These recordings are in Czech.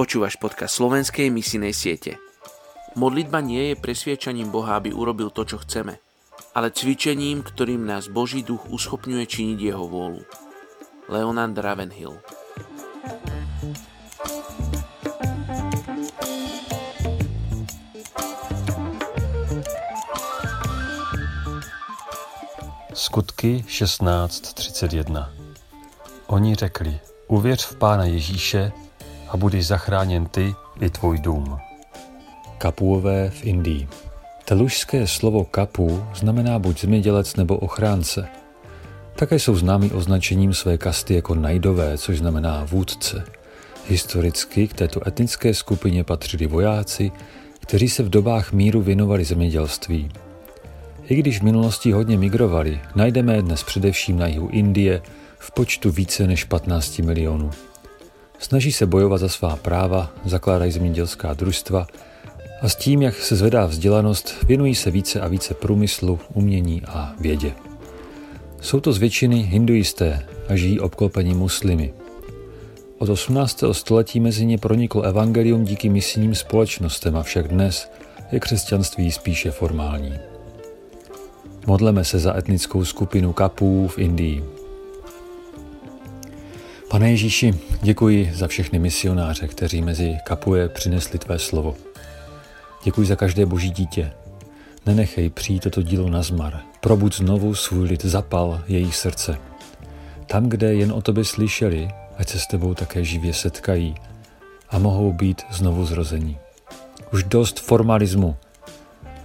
Počúvaš podcast slovenskej misijnej siete. Modlitba nie je presviečaním Boha, aby urobil to, čo chceme, ale cvičením, ktorým nás Boží duch uschopňuje činiť jeho vôľu. Leonard Ravenhill Skutky 16.31 Oni řekli, uvěř v Pána Ježíše a budeš zachráněn ty i tvůj dům. Kapuové v Indii Telušské slovo kapu znamená buď zemědělec nebo ochránce. Také jsou známí označením své kasty jako najdové, což znamená vůdce. Historicky k této etnické skupině patřili vojáci, kteří se v dobách míru věnovali zemědělství. I když v minulosti hodně migrovali, najdeme je dnes především na jihu Indie v počtu více než 15 milionů. Snaží se bojovat za svá práva, zakládají zemědělská družstva a s tím, jak se zvedá vzdělanost, věnují se více a více průmyslu, umění a vědě. Jsou to z většiny hinduisté a žijí obklopení muslimy. Od 18. století mezi ně proniklo evangelium díky misijním společnostem, avšak dnes je křesťanství spíše formální. Modleme se za etnickou skupinu kapů v Indii. Pane Ježíši, děkuji za všechny misionáře, kteří mezi kapuje přinesli tvé slovo. Děkuji za každé boží dítě. Nenechej přijít toto dílo na zmar. Probud znovu svůj lid, zapal jejich srdce. Tam, kde jen o tobě slyšeli, ať se s tebou také živě setkají a mohou být znovu zrození. Už dost formalismu.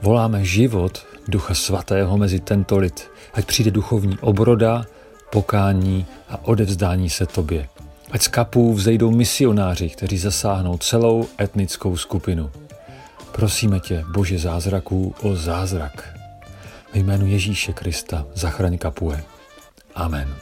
Voláme život Ducha Svatého mezi tento lid, ať přijde duchovní obroda, pokání a odevzdání se tobě. Ať z kapů vzejdou misionáři, kteří zasáhnou celou etnickou skupinu. Prosíme tě, Bože zázraků, o zázrak. Ve jménu Ježíše Krista zachraň kapuje. Amen.